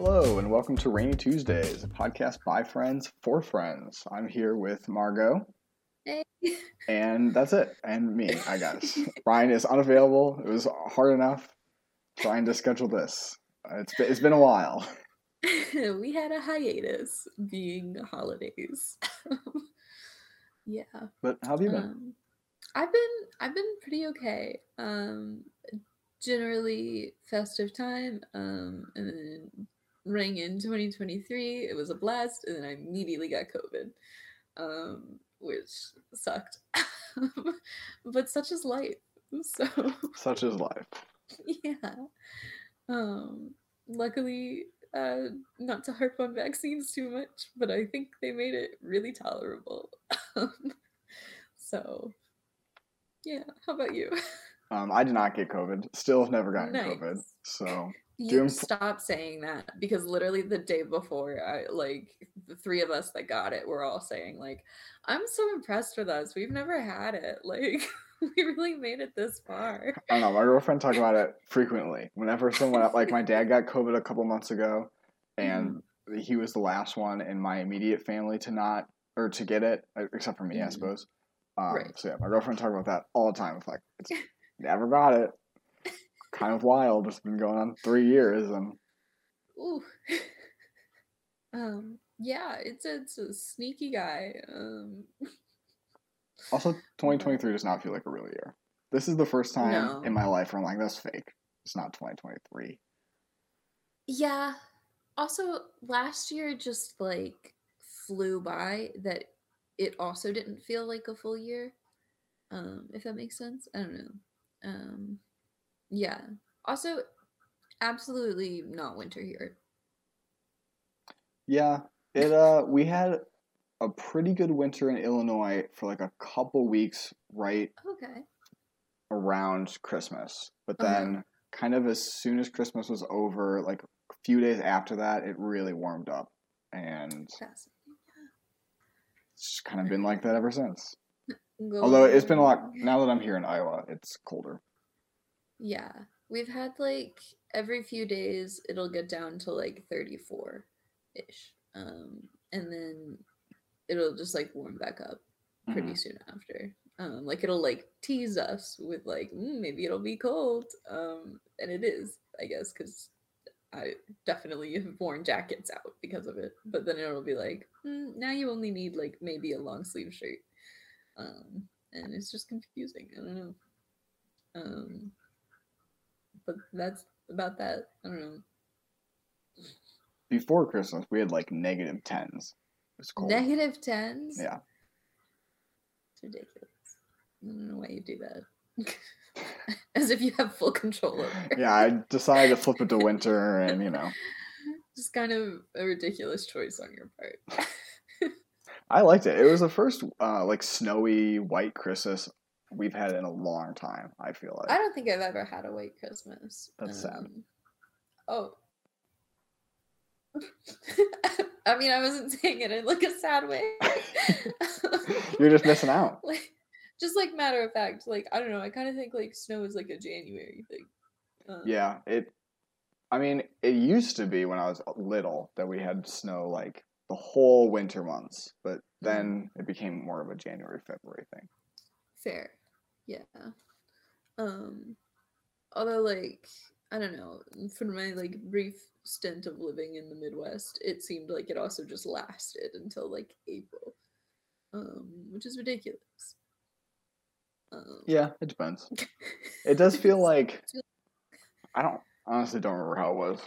Hello, and welcome to Rainy Tuesdays, a podcast by friends for friends. I'm here with Margot, Hey. and that's it, and me, I guess. Ryan is unavailable. It was hard enough trying to schedule this. It's been, it's been a while. we had a hiatus being holidays. yeah. But how have you been? Um, I've been I've been pretty okay. Um generally festive time. Um and then rang in 2023. It was a blast, and then I immediately got COVID. Um, which sucked. but such is life. So Such is life. yeah. Um, luckily, uh, not to harp on vaccines too much, but I think they made it really tolerable. Um, so, yeah. How about you? Um, I did not get COVID. Still have never gotten Nice. COVID. So You Doing stop saying that because literally the day before, I like the three of us that got it were all saying like, "I'm so impressed with us. We've never had it. Like, we really made it this far." I don't know. My girlfriend talked about it frequently. Whenever someone, like my dad got COVID a couple months ago, and he was the last one in my immediate family to not or to get it, uh, except for me, I Mhm. suppose. Um, Right. So yeah, my girlfriend talked about that all the time. It's like it's never got it. Kind of wild. It's been going on three years, and Ooh. um, yeah, it's a, it's a sneaky guy. Um, also 2023 does not feel like a real year. This is the first time No. in my life where I'm like, that's fake. It's not 2023. yeah. Also, last year just like flew by that it also didn't feel like a full year. Um, if that makes sense. I don't know. Um, yeah. Also, absolutely not winter here. Yeah, it uh we had a pretty good winter in Illinois for like a couple weeks right Okay. around Christmas. But then kind of as soon as Christmas was over, like a few days after that, it really warmed up. And it's kind of been like that ever since. Go Although it's been a lot now that I'm here in Iowa, it's colder. Yeah, we've had like every few days it'll get down to like 34 ish. Um, and then it'll just like warm back up pretty Mhm. soon after. Um, like it'll like tease us with like "Mm, maybe it'll be cold. Um, and it is, I guess, because I definitely have worn jackets out because of it. But then it'll be like "Mm, now you only need like maybe a long sleeve shirt. Um, and it's just confusing. I don't know. Um, but that's about that. I don't know. Before Christmas, we had like negative tens. It's cold. Negative tens. Yeah. It's ridiculous. I don't know why you do that. As if you have full control over. Yeah, I decided to flip it to winter and you know. Just kind of a ridiculous choice on your part. I liked it. It was the first uh, like snowy white Christmas we've had in a long time. I feel like. I don't think I've ever had a white Christmas. That's sad. Um, Oh. I mean, I wasn't saying it in like a sad way. You're just missing out. like just like matter of fact like i don't know i kind of think like snow is like a january thing um, Yeah, it. I mean, it used to be when I was little that we had snow like the whole winter months, but then it became more of a January February thing. fair yeah. Um although like i don't know for my like brief stint of living in the midwest it seemed like it also just lasted until like april. Um which is ridiculous. Um, Yeah, it depends. It does feel like I don't honestly don't remember how it was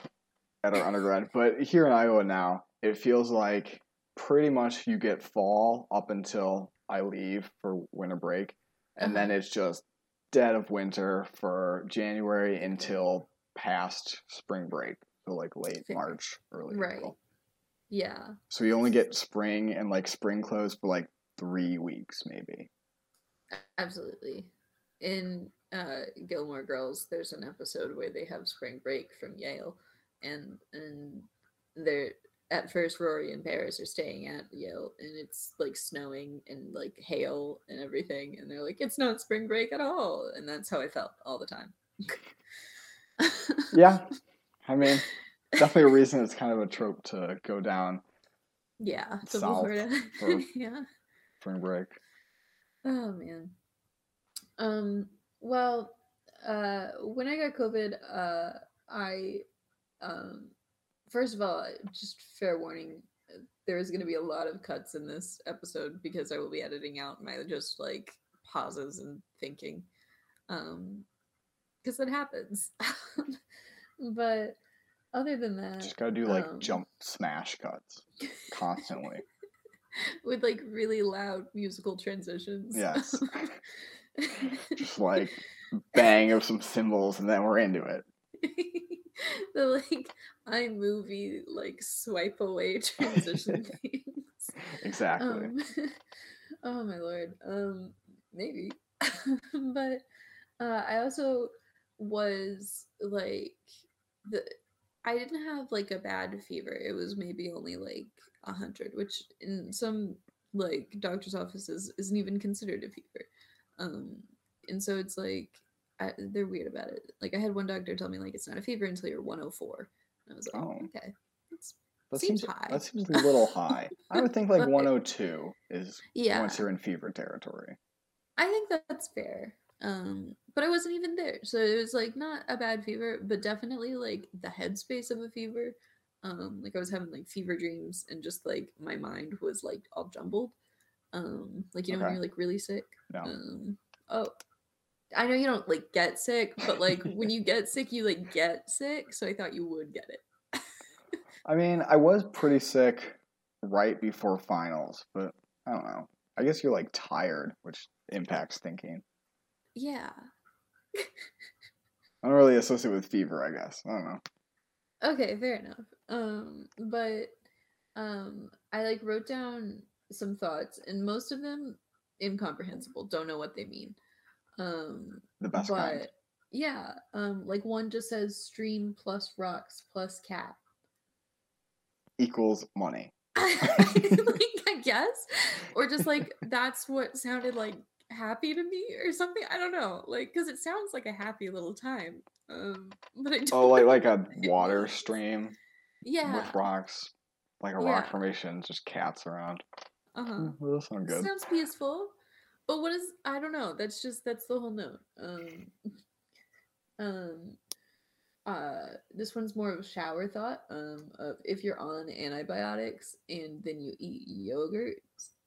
at our undergrad, but here in Iowa now, it feels like pretty much you get fall up until I leave for winter break, and then it's just dead of winter for January until past spring break, so like late March, early Right. April. yeah So you only get spring and like spring clothes for like three weeks maybe. Absolutely. In uh, Gilmore Girls, there's an episode where they have spring break from Yale, and and they're at first Rory and Paris are staying at Yale, and it's like snowing and like hail and everything, and they're like, it's not spring break at all, and that's how I felt all the time. Yeah, I mean, definitely a reason it's kind of a trope to go down Yeah, South for- yeah. spring break. Oh man. Um. Well, uh, when I got COVID, uh, I, um, first of all, just fair warning, uh, there is going to be a lot of cuts in this episode because I will be editing out my just like pauses and thinking, um, because it happens. but other than that, Just gotta do like um, jump smash cuts constantly. with like really loud musical transitions. Yes. Just like bang of some cymbals and then we're into it. the like iMovie like swipe away transition things. Exactly. Um, oh my lord. Um, maybe, but uh, I also was like the. I didn't have like a bad fever. It was maybe only like a hundred, which in some like doctor's offices isn't even considered a fever. Um, and so it's like I, they're weird about it. Like I had one doctor tell me like it's not a fever until you're 104. And I was like, Oh. okay, that's that seems seems high. that seems a little high. I would think like 102 is yeah. once you're in fever territory. I think that's fair. Um, but I wasn't even there, so it was like not a bad fever, but definitely like the headspace of a fever. Um, like I was having like fever dreams, and just like my mind was like all jumbled. Um, like you know when you're like really sick. No. Um, oh, I know you don't like get sick, but like when you get sick, you like get sick. So I thought you would get it. I mean, I was pretty sick right before finals, but I don't know. I guess you're like tired, which impacts thinking. Yeah. I don't really associate with fever, I guess. I don't know. Okay, fair enough. Um, but um, I like wrote down some thoughts, and most of them incomprehensible. Don't know what they mean. Um, The best but kind. yeah, um, like one just says stream plus rocks plus cat. Equals money. like I guess, or just like that's what sounded like happy to me or something. I don't know, like because it sounds like a happy little time. Um, but I don't Oh, like like a water stream Yeah. with rocks, like a Yeah. rock formation, just cats around. Uh huh. Mm, that sounds good. Sounds peaceful. But what is I don't know. That's just that's the whole note. Um um uh this one's more of a shower thought. Um of if you're on antibiotics and then you eat yogurt,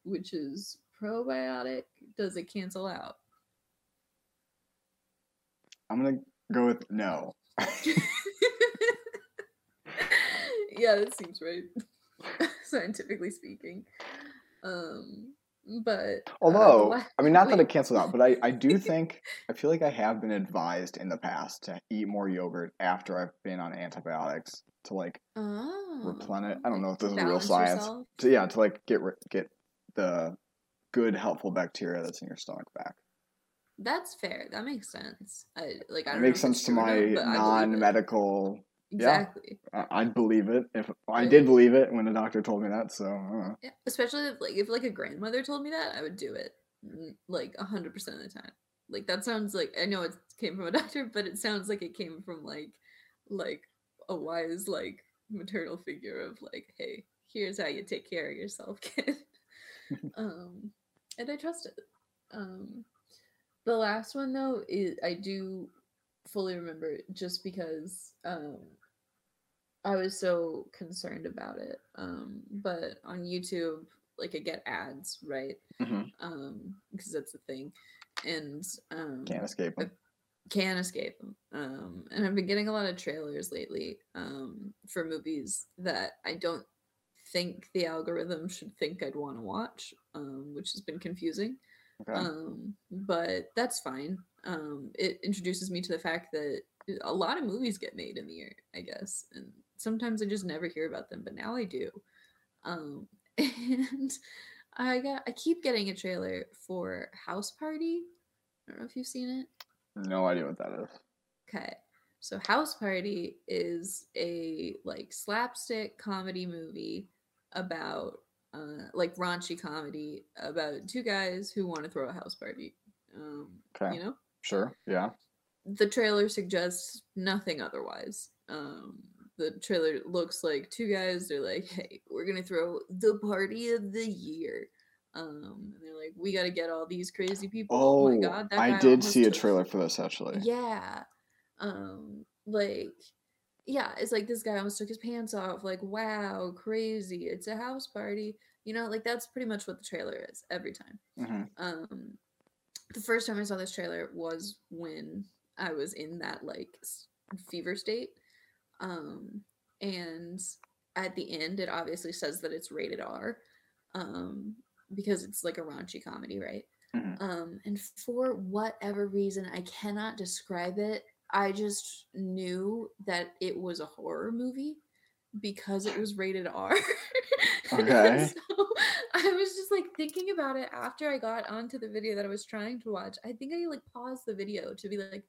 which is probiotic, does it cancel out? I'm gonna go with no. yeah, that seems right. Scientifically speaking. Um but uh, Although, la- I mean, not that it cancels out, but I, I do think, I feel like I have been advised in the past to eat more yogurt after I've been on antibiotics to like, oh, replenish- I don't know if this is real science. yourself. to, yeah, to like get get the good helpful bacteria that's in your stomach back. That's fair. That makes sense. I like. I It don't makes sense to my not, but I believe it. non-medical. Yeah. Exactly. I- I'd believe it if I did believe it when the doctor told me that. So, know. Yeah. Especially if like if like a grandmother told me that, I would do it mm, like a hundred percent of the time. Like that sounds like I know it came from a doctor, but it sounds like it came from like like a wise like maternal figure of like, hey, here's how you take care of yourself, kid. um, and I trust it. Um, the last one though is I do fully remember it just because um I was so concerned about it. Um, but on YouTube, like I get ads, right? Mhm. Um, because that's the thing, and um, Can't escape them. Can't escape them. Um, and I've been getting a lot of trailers lately um, for movies that I don't think the algorithm should think I'd want to watch, um, which has been confusing. Okay. Um, but that's fine. Um, it introduces me to the fact that a lot of movies get made in the year, I guess, and sometimes I just never hear about them, but now I do. Um, and I got I keep getting a trailer for House Party. I don't know if you've seen it. no idea what that is. Okay. So House Party is a like slapstick comedy movie about uh like raunchy comedy about two guys who want to throw a house party. Um Okay. you know? Sure. Yeah. The trailer suggests nothing otherwise. Um the trailer looks like two guys. They're like, "Hey, we're gonna throw the party of the year." Um, and they're like, "We got to get all these crazy people." Oh, my god, I did see a took- trailer for this actually. Yeah, um, like, yeah, it's like this guy almost took his pants off. Like, wow, crazy! It's a house party. You know, like that's pretty much what the trailer is every time. hmm Um, the first time I saw this trailer was when I was in that like fever state. Um, and at the end, it obviously says that it's rated R, um, because it's like a raunchy comedy, right? Mhm. Um, and for whatever reason, I cannot describe it. I just knew that it was a horror movie because it was rated R. Okay. so I was just like thinking about it after I got onto the video that I was trying to watch. I think I like paused the video to be like,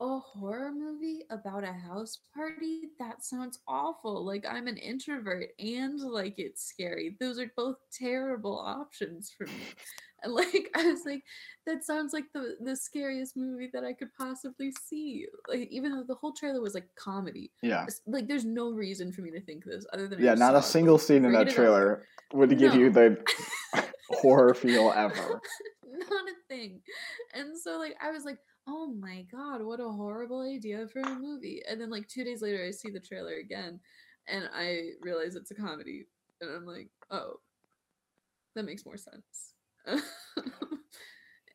a horror movie about a house party? That sounds awful. Like I'm an introvert and like it's scary. Those are both terrible options for me. And like I was like, that sounds like the the scariest movie that I could possibly see. Like even though the whole trailer was like comedy. Yeah. Like there's no reason for me to think this other than Yeah, not a it, single scene in that trailer would give you the horror feel ever. not a thing. And so like I was like, oh my god, what a horrible idea for a movie. And then like two days later I see the trailer again and I realize it's a comedy. And I'm like, oh, that makes more sense.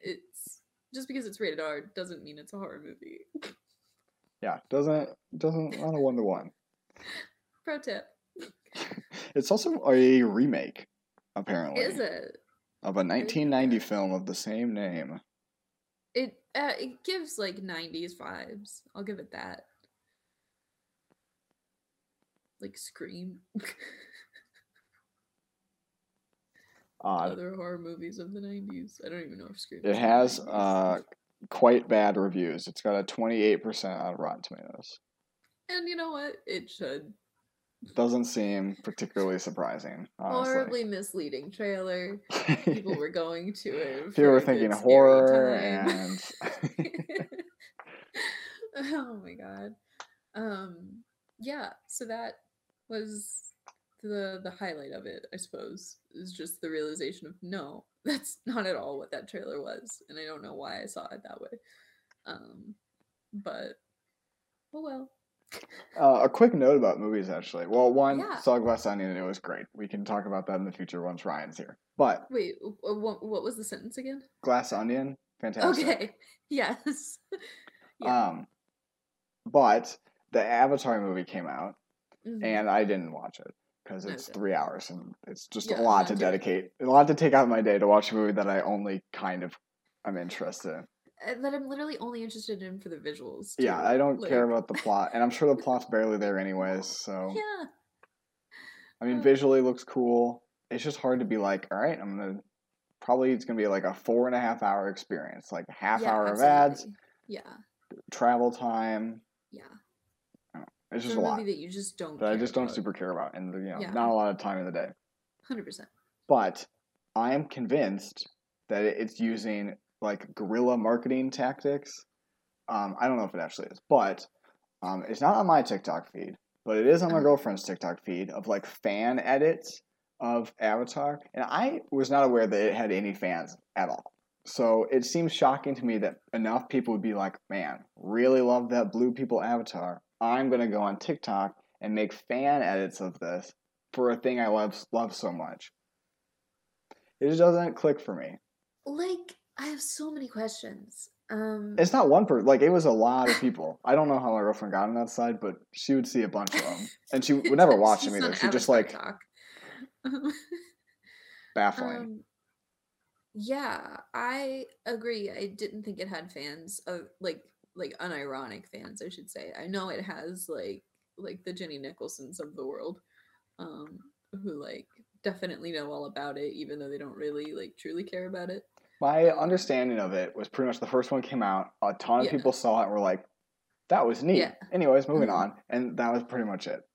it's just because it's rated R doesn't mean it's a horror movie. Yeah, doesn't doesn't not a one to one. Pro tip. It's also a remake, apparently, Is it? of a 1990 film of the same name. It uh, it gives like 90s vibes. I'll give it that. Like Scream. Odd. Other horror movies of the 90s. I don't even know if Scream. It has 90s. uh, quite bad reviews. It's got a 28% on Rotten Tomatoes. And you know what? It should. Doesn't seem particularly surprising, honestly. Horribly misleading trailer. People were going to it. People were thinking horror and oh my god. Um yeah, so that was the the highlight of it, I suppose, is just the realization of no, that's not at all what that trailer was, and I don't know why I saw it that way. Um but oh well. Uh, a quick note about movies, actually. Well, one, Yeah. saw Glass Onion and it was great. We can talk about that in the future once Ryan's here. But Wait, what, what was the sentence again? Glass Onion, fantastic. Okay. Yes. yeah. Um, but the Avatar movie came out, Mhm. and I didn't watch it because it's Okay. three hours and it's just Yeah, a lot to dedicate, a lot to take out of my day to watch a movie that I only kind of am interested in. Uh, that I'm literally only interested in for the visuals. Yeah, I don't care about the plot, and I'm sure the plot's barely there anyways. So Yeah. I mean, Uh, visually looks cool. It's just hard to be like, all right, I'm gonna probably it's gonna be like a four and a half hour experience, like a half yeah, hour of ads. Yeah. travel time. Yeah. It's It's just a a lot that you just don't. that I just don't about. super care about, and you know, Yeah. not a lot of time in the day. Hundred percent. But I am convinced that it's using like guerrilla marketing tactics. Um, I don't know if it actually is, but um, it's not on my TikTok feed, but it is on my Uh-huh. girlfriend's TikTok feed of like fan edits of Avatar, and I was not aware that it had any fans at all. So it seems shocking to me that enough people would be like, "Man, really love that Blue People Avatar. I'm gonna go on TikTok and make fan edits of this for a thing I love love so much." It just doesn't click for me. Like, I have so many questions. Um, It's not one person. Like it was a lot of people. I don't know how my girlfriend got on that side, but she would see a bunch of them, and she would never watch them either. She just like talk. Baffling. um, yeah, I agree. I didn't think it had fans of like like unironic fans, I should say. I know it has like like the Jenny Nicholsons of the world, um, who like definitely know all about it, even though they don't really like truly care about it. My understanding of it was pretty much the first one came out. A ton of Yeah. people saw it and were like, "That was neat." Yeah. Anyways, moving Mhm. on, and that was pretty much it.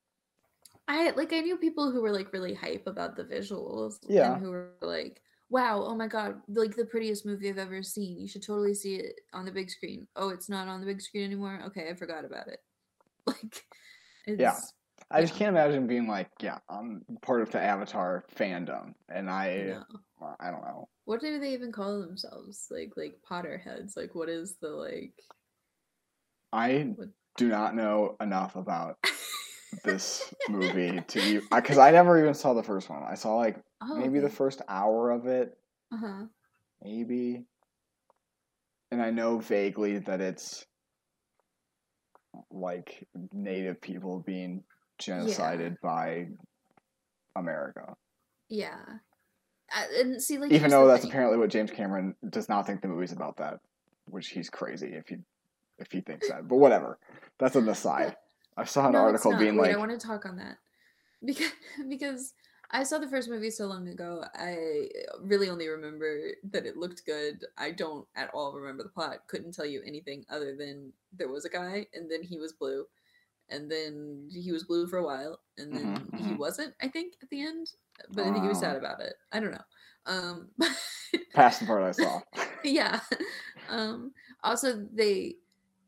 I like I knew people who were like really hype about the visuals. Yeah. And who were like, wow, oh my god, like the prettiest movie I've ever seen. You should totally see it on the big screen. Oh, it's not on the big screen anymore? Okay, I forgot about it. Like It's, Yeah. I just can't imagine being like, yeah, I'm part of the Avatar fandom, and I, no. I don't know. What do they even call themselves? Like like Potterheads. Like what is the like? I What- do not know enough about this movie to be. because I never even saw the first one. I saw like oh, maybe the first hour of it, Uh-huh. maybe, and I know vaguely that it's like native people being genocided by America. Yeah. Uh, and see, like, Even though that's thing. apparently what James Cameron does not think the movie's about that, which he's crazy if he if he thinks that. But whatever. That's an aside. I saw an No, article being Wait, like I want to talk on that because because I saw the first movie so long ago. I really only remember that it looked good. I don't at all remember the plot. Couldn't tell you anything other than there was a guy, and then he was blue, and then he was blue for a while, and then Mhm, he mhm. wasn't. I think at the end, but I think he was sad about it. I don't know. Um, past the part I saw. yeah. Um, also, they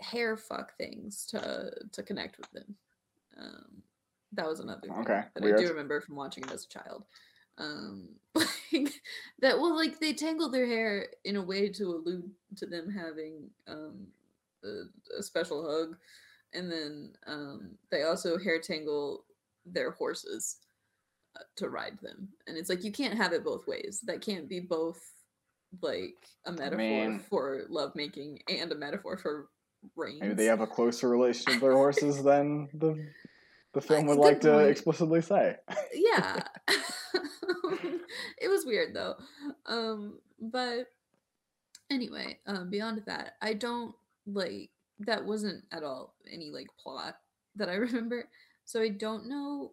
hair fuck things to to connect with them. Um, that was another thing Okay, that I do remember from watching it as a child. Um, like, that well, like they tangle their hair in a way to allude to them having um a, a special hug, and then um they also hair tangle their horses uh, to ride them, and it's like you can't have it both ways. That can't be both like a metaphor mean- for lovemaking and a metaphor for rain. Maybe they have a closer relationship with their horses than the the film would like to point. explicitly say. yeah it was weird though um but anyway um beyond that i don't like that wasn't at all any like plot that i remember so i don't know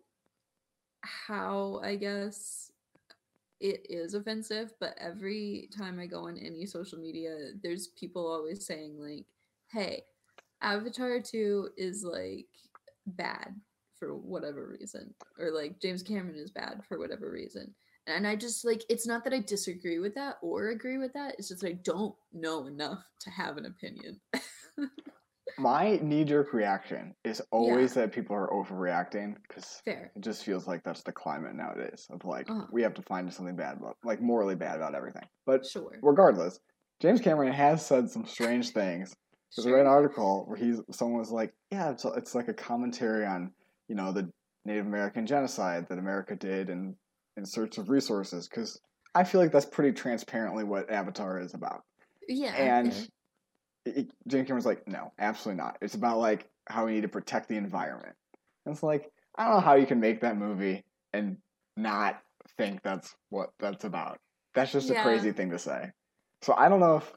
how i guess it is offensive but every time i go on any social media there's people always saying like hey avatar 2 is like bad for whatever reason or like James Cameron is bad for whatever reason. And I just like it's not that I disagree with that or agree with that. It's just I don't know enough to have an opinion. My knee jerk reaction is always that people are overreacting because it just feels like that's the climate nowadays of like Uh-huh. we have to find something bad about like morally bad about everything. But Sure. regardless, James Cameron has said some strange things. I read an article where he's someone was like, yeah, it's, it's like a commentary on you know the Native American genocide that America did in in search of resources. Because I feel like that's pretty transparently what Avatar is about. Yeah. and. It, James Cameron's like, no, absolutely not. It's about like how we need to protect the environment. And it's like I don't know how you can make that movie and not think that's what that's about. That's just Yeah. a crazy thing to say. So I don't know if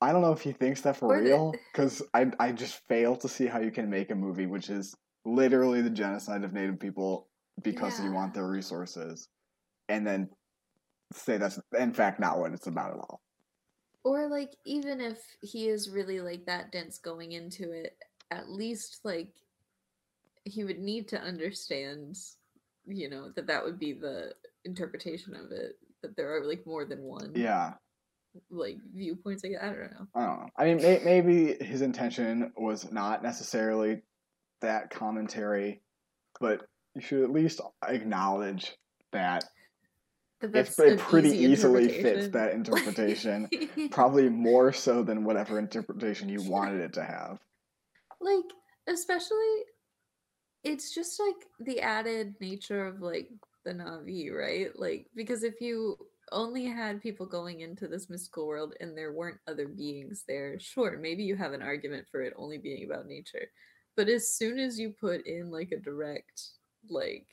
I don't know if he thinks that for Or real because I I just fail to see how you can make a movie which is literally the genocide of Native people because you want their resources, and then say that's in fact not what it's about at all. Or like even if he is really like that dense going into it, at least like he would need to understand, you know, that that would be the interpretation of it. That there are like more than one. Yeah. like viewpoints. I, gue- I don't know. I don't know. I mean, may, maybe his intention was not necessarily that commentary, but you should at least acknowledge that that's it pretty easily fits that interpretation. probably more so than whatever interpretation you wanted it to have. like especially it's just like the added nature of like the Na'vi, right? Like because if you only had people going into this mystical world and there weren't other beings there, sure, maybe you have an argument for it only being about nature. But as soon as you put in like a direct like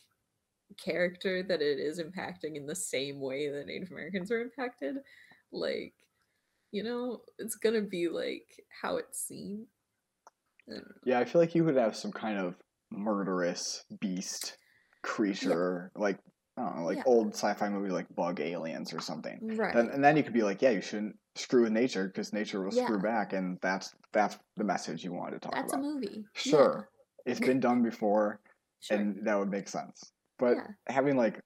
character that it is impacting in the same way that Native Americans are impacted, like you know, it's gonna be like how it's seen. I. Yeah, I feel like you would have some kind of murderous beast creature, like I don't know, like Yeah. old sci-fi movie like Bug Aliens or something. Right. Then, and then you could be like, yeah, you shouldn't screw with nature because nature will screw back, and that's that's the message you wanted to talk That's about. That's a movie. Yeah, Sure, it's been done before, sure. and that would make sense. But Yeah. having like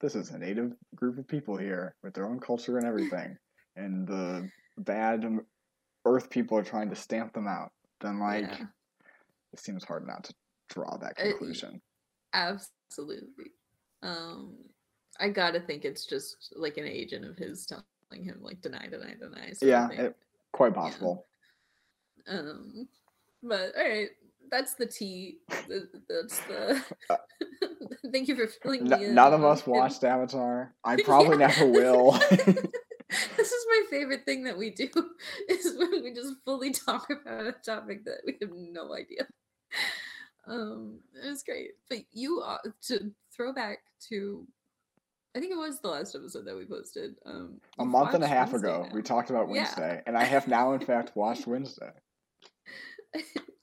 this is a native group of people here with their own culture and everything, and the bad Earth people are trying to stamp them out. Then like Yeah. it seems hard not to draw that Uh, conclusion. Absolutely. Um, I gotta think it's just like an agent of his telling him like deny, deny, deny. Yeah, it, quite possible. Um, but all right, that's the tea. That's the. Thank you for filling N- me in. none of us watched Avatar. I probably Yeah. never will. this is my favorite thing that we do is when we just fully talk about a topic that we have no idea. Um, it was great. But you uh, to throw back to, I think it was the last episode that we posted. Um, a month and a half Wednesday ago, now. we talked about Yeah. Wednesday, and I have now, in fact, watched Wednesday.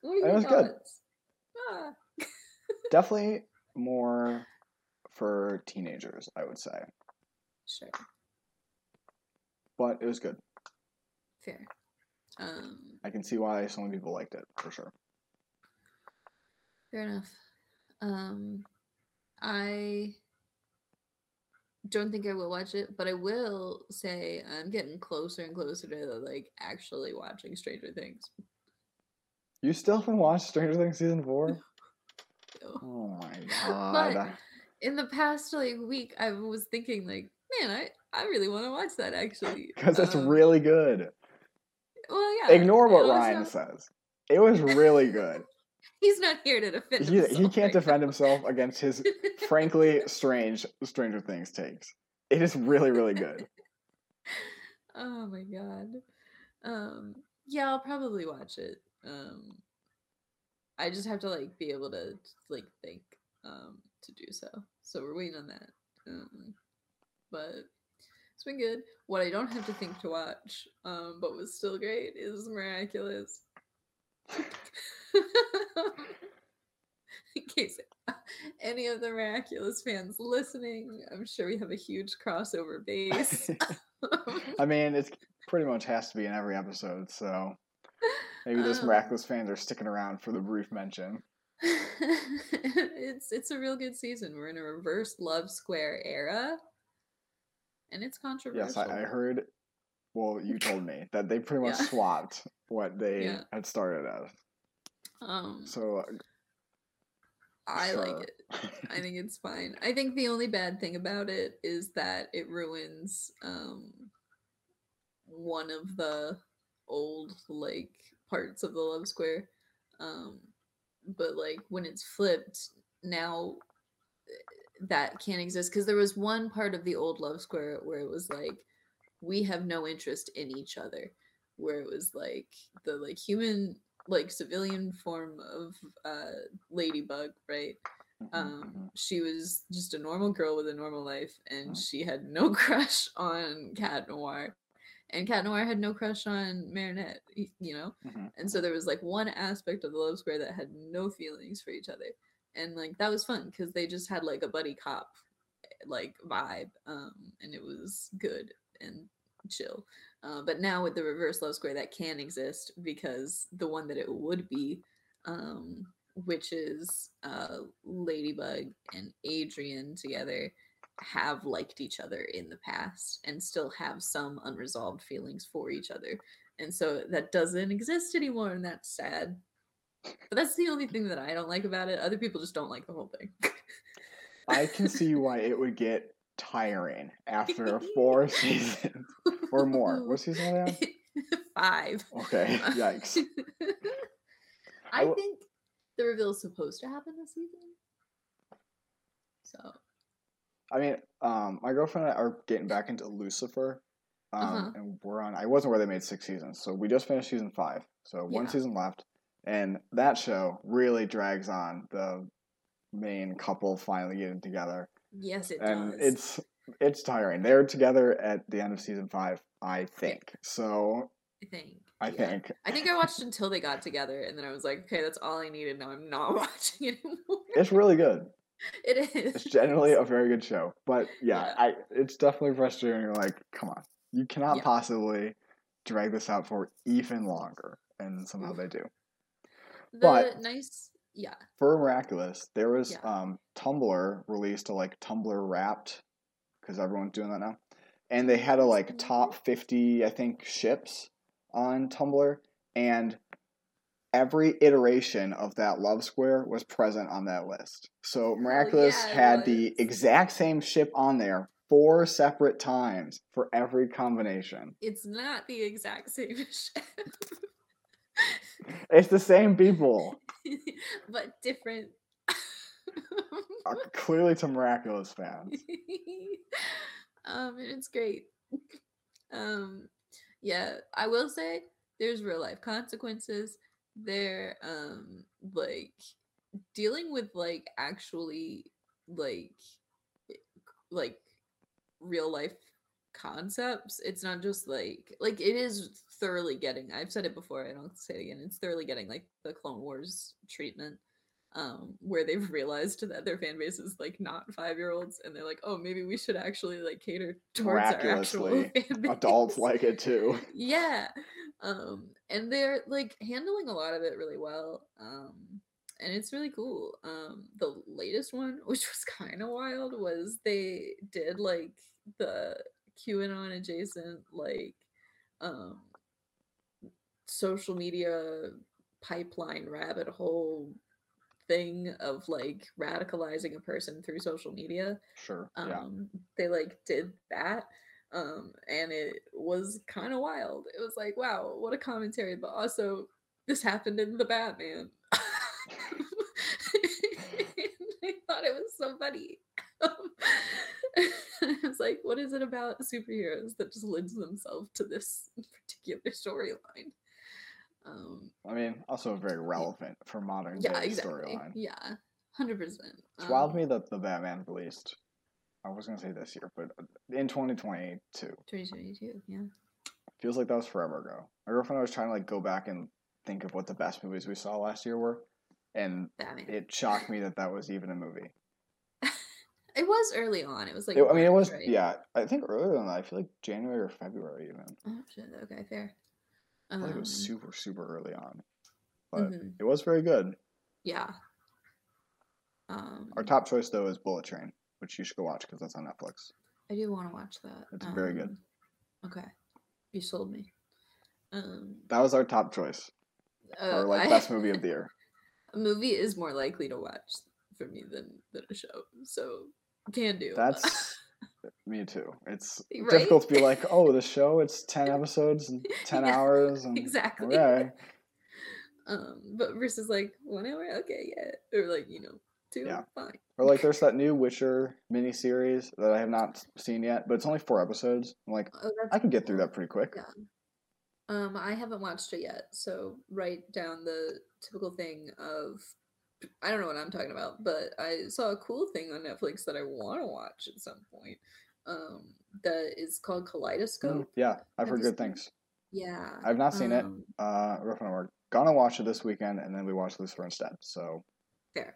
What are your was good. thoughts? Ah, Definitely more for teenagers, I would say, sure, but it was good. fair. Um, I can see why so many people liked it for sure. Fair enough. Um, I don't think I will watch it, but I will say I'm getting closer and closer to like actually watching Stranger Things. You still haven't watched Stranger Things season four? So, Oh my god! But in the past like week, I was thinking like, man, I I really want to watch that actually Because it's Um, really good. well, yeah. Ignore what Ryan also, says. It was really good. He's not here to defend He, himself. he can't right defend now. himself against his frankly strange Stranger Things takes. It is really, really good. oh my god. Um yeah, I'll probably watch it. Um I just have to like be able to like think um to do so. So we're waiting on that. Um but it's been good. What I don't have to think to watch, um, but was still great is Miraculous. In case any of the Miraculous fans listening, I'm sure we have a huge crossover base. I mean, it's pretty much has to be in every episode, so maybe those Um, miraculous fans are sticking around for the brief mention. it's it's a real good season. We're in a reverse love square era, and it's controversial. Yes, I, I heard. Well, you told me that they pretty much Yeah. swapped what they Yeah. had started as. Um, So I sure. like it. I think it's fine. I think the only bad thing about it is that it ruins um one of the old like parts of the love square. Um but like when it's flipped now eh, that can't exist because there was one part of the old love square where it was like we have no interest in each other where it was like the like human like civilian form of uh ladybug right Mhm, um mhm. she was just a normal girl with a normal life and Mhm. she had no crush on cat noir and cat noir had no crush on marinette you know Mhm. and so there was like one aspect of the love square that had no feelings for each other and like that was fun because they just had like a buddy cop eh, like vibe um and it was good and chill uh, but now with the reverse love square that can exist because the one that it would be um which is uh ladybug and adrien together have liked each other in the past and still have some unresolved feelings for each other and so that doesn't exist anymore and that's sad but that's the only thing that i don't like about it other people just don't like the whole thing I can see why it would get tiring after four seasons or more. What season are they on? five Okay, yikes. I i w- think the reveal is supposed to happen this season so I mean, um, my girlfriend and I are getting back into Lucifer, um, Uh-huh. and we're on. I wasn't where they made six seasons, so we just finished season five, so one Yeah. season left, and that show really drags on the main couple finally getting together, yes it and does it's it's tiring. They're together at the end of season five, I think. So i think I yeah. think I think I watched until they got together, and then I was like, okay, that's all I needed. Now I'm not watching anymore. it's really good. It is. It's generally a very good show, but yeah, Yeah. I it's definitely frustrating. You're like, come on, you cannot Yeah. possibly drag this out for even longer, and somehow they do. the but- nice, yeah. For Miraculous, there was Yeah. um Tumblr released a like Tumblr Wrapped because everyone's doing that now, and they had a like top fifty I think ships on Tumblr, and every iteration of that love square was present on that list. So Miraculous yeah, had the exact same ship on there four separate times for every combination. It's not the exact same ship, It's the same people. but different. Uh, Clearly to Miraculous fans. um, it's great. Um, yeah, I will say there's real life consequences. They're um like dealing with like actually like like real life concepts. It's not just like like it is thoroughly getting. I've said it before, and I'll say it again. It's thoroughly getting like the Clone Wars treatment, um, where they've realized that their fan base is like not five year olds, and they're like, oh, maybe we should actually like cater towards our actual Miraculously, fan base. Adults like it too. yeah, um, and they're like handling a lot of it really well. Um, and it's really cool. Um, the latest one, which was kind of wild, was they did like the QAnon adjacent like um social media pipeline rabbit hole thing of like radicalizing a person through social media Sure. um yeah. they like did that um and it was kind of wild it was like wow what a commentary but also this happened in the batman i thought it was so funny I was like, what is it about superheroes that just lends themselves to this particular storyline? Um, I mean, also very relevant for modern yeah, day exactly. storyline. Yeah, hundred percent. Um, It's wild to me that the Batman released. I was gonna say this year, but in 2022, Twenty twenty two. Yeah. feels like that was forever ago. My girlfriend I was trying to like go back and think of what the best movies we saw last year were, and Batman. It, it shocked me that that was even a movie. It was early on. It was like. It- I mean, it was right? yeah. I think earlier than that. I feel like January or February even. Oh shit. Okay, fair. I Um, think it was super super early on, but mhm, it was very good. Yeah. Um, Our top choice though is Bullet Train, which you should go watch because that's on Netflix. I do want to watch that. It's very good. Um, Okay, you sold me. Um, That was our top choice uh, for like I- best movie of the year. a movie is more likely to watch for me than than a show. So can do. That's me too. It's Right? difficult to be like, oh, the show it's ten episodes and ten Yeah, hours and exactly. okay. um, but versus like one hour, okay, yeah, or like you know two, Yeah. fine. Or like there's that new Witcher miniseries that I have not seen yet, but it's only four episodes. I'm like, Oh, I could get through that pretty quick. Yeah. Um, I haven't watched it yet, so write down the typical thing of I don't know what I'm talking about, but I saw a cool thing on Netflix that I want to watch at some point. Um, that is called Kaleidoscope. yeah, I've heard good it? things. Yeah. I've not seen it. um, Uh, Ruff and gonna watch it this weekend, and then we watched Lucifer instead. So Fair.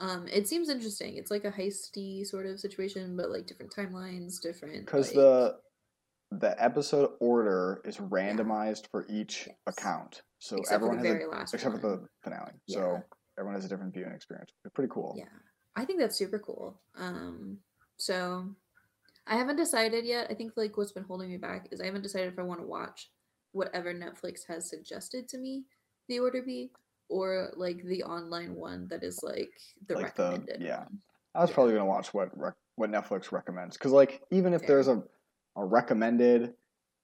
Um, it seems interesting. It's like a heisty sort of situation, but like different timelines, different. because like, the the episode order is randomized for each Yes. account, so except everyone has very a, last except for the finale. Yeah. So everyone has a different viewing experience. It's pretty cool. Yeah, I think that's super cool. Um, so I haven't decided yet. I think like what's been holding me back is I haven't decided if I want to watch whatever Netflix has suggested to me the order be, or like the online one that is like the Like the- recommended. yeah. one. I was Yeah. probably gonna watch what rec- what Netflix recommends because like even if Fair. there's a a recommended,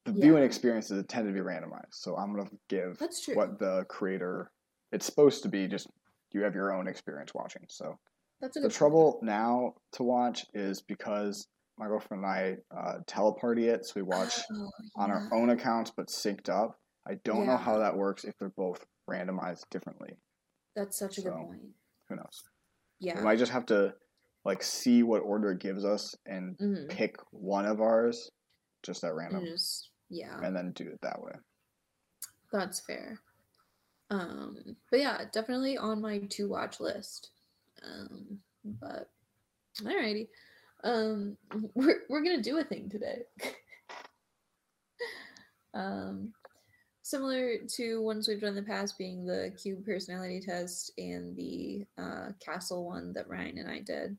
the Yeah. viewing experiences tend to be randomized. So I'm gonna give That's true. what the creator. It's supposed to be just you have your own experience watching. So That's a the good point. trouble now to watch is because my girlfriend and I uh, teleparty it, so we watch Oh, on our own accounts but synced up. I don't know how that works if they're both randomized differently. That's such a good point. Who knows? Yeah. We might just have to like see what order it gives us and mhm. pick one of ours just at And random just yeah. and then do it that way. That's fair. Um, but yeah, definitely on my to watch list. Um, but alrighty. Um, we're we're gonna do a thing today. um, similar to ones we've done in the past, being the cube personality test and the uh, castle one that Ryan and I did.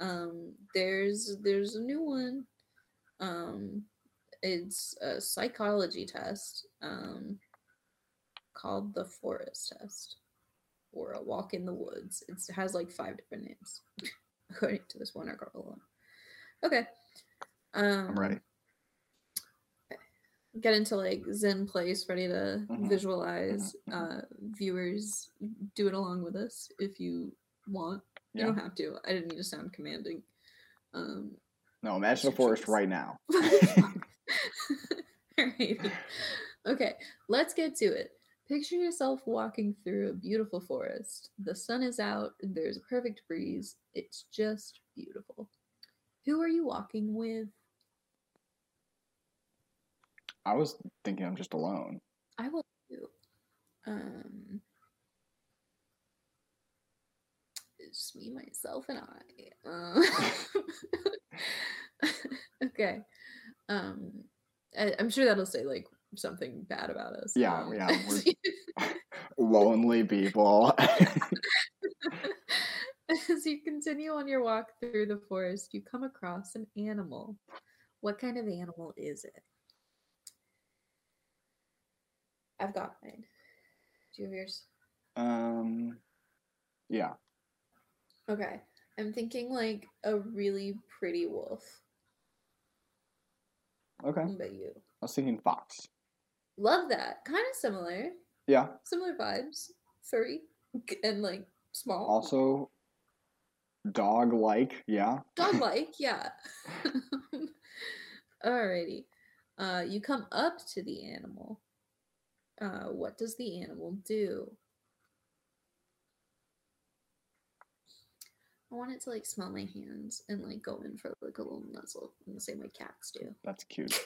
Um, there's there's a new one. Um, it's a psychology test. Um, called the Forest Test or a Walk in the Woods. It's, it has like five different names, according to this one article. Okay. Um, I'm ready. Get into like Zen place, ready to Mhm. visualize. Mhm, mhm. Uh, viewers, do it along with us if you want. You Yeah. don't have to. I didn't need to sound commanding. Um, No, imagine a forest right now. Alrighty. Okay, let's get to it. Picture yourself walking through a beautiful forest. The sun is out, there's a perfect breeze. It's just beautiful. Who are you walking with? I was thinking I'm just alone. I will do. Um, it's me, myself, and I. Uh, okay. Um, I, I'm sure that'll say like something bad about us. Yeah, um, yeah, Lonely people. As you continue on your walk through the forest, you come across an animal. What kind of animal is it? I've got mine. Do you have yours? um, yeah. Okay. I'm thinking like a really pretty wolf. Okay. What about you? I was thinking fox. Love that. Kind of similar. Yeah. Similar vibes. Furry. And like small. Also, dog like. Yeah. Dog like, yeah. Alrighty. Uh, you come up to the animal. Uh, what does the animal do? I want it to like smell my hands and like go in for like a little nuzzle in the same way cats do. That's cute.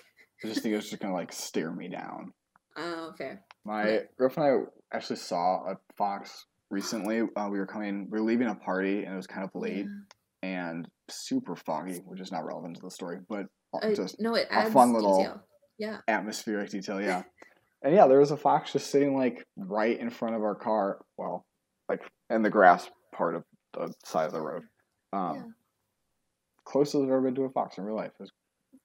I just think it's just gonna like stare me down. Oh, fair. My girlfriend and I actually saw a fox recently. Uh, we were coming, we were leaving a party, and it was kind of late Yeah. and super foggy, which is not relevant to the story, but Uh, just no, it adds a fun little- detail. Yeah. atmospheric detail. Yeah, and yeah, there was a fox just sitting like right in front of our car. Well, like in the grass part of the side of the road. Um, Yeah. Closest I've ever been to a fox in real life. It was,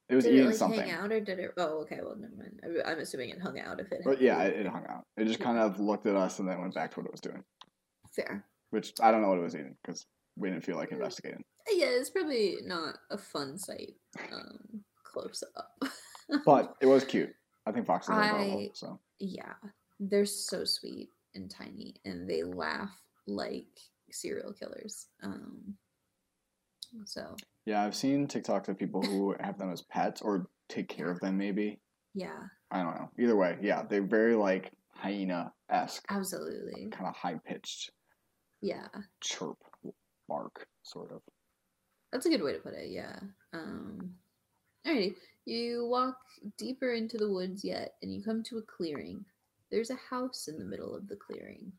it was Did eating it like something. hang out or did it? Oh, okay. Well, never mind. I'm assuming it hung out if it. But yeah, it, it hung out. It just Yeah. kind of looked at us and then went back to what it was doing. fair. Which I don't know what it was eating because we didn't feel like investigating. Yeah, it's probably not a fun sight um, close up. But it was cute. I think foxes are adorable. I- So yeah, they're so sweet and tiny, and they laugh like serial killers. Um, so yeah, I've seen TikToks of people who have them as pets or take care of them. Maybe yeah, I don't know. Either way, yeah, they're very like hyena esque, absolutely. kind of high pitched Yeah, chirp bark, sort of. that's a good way to put it. Yeah. Um, alrighty, you walk deeper into the woods yet, and you come to a clearing. There's a house in the middle of the clearing.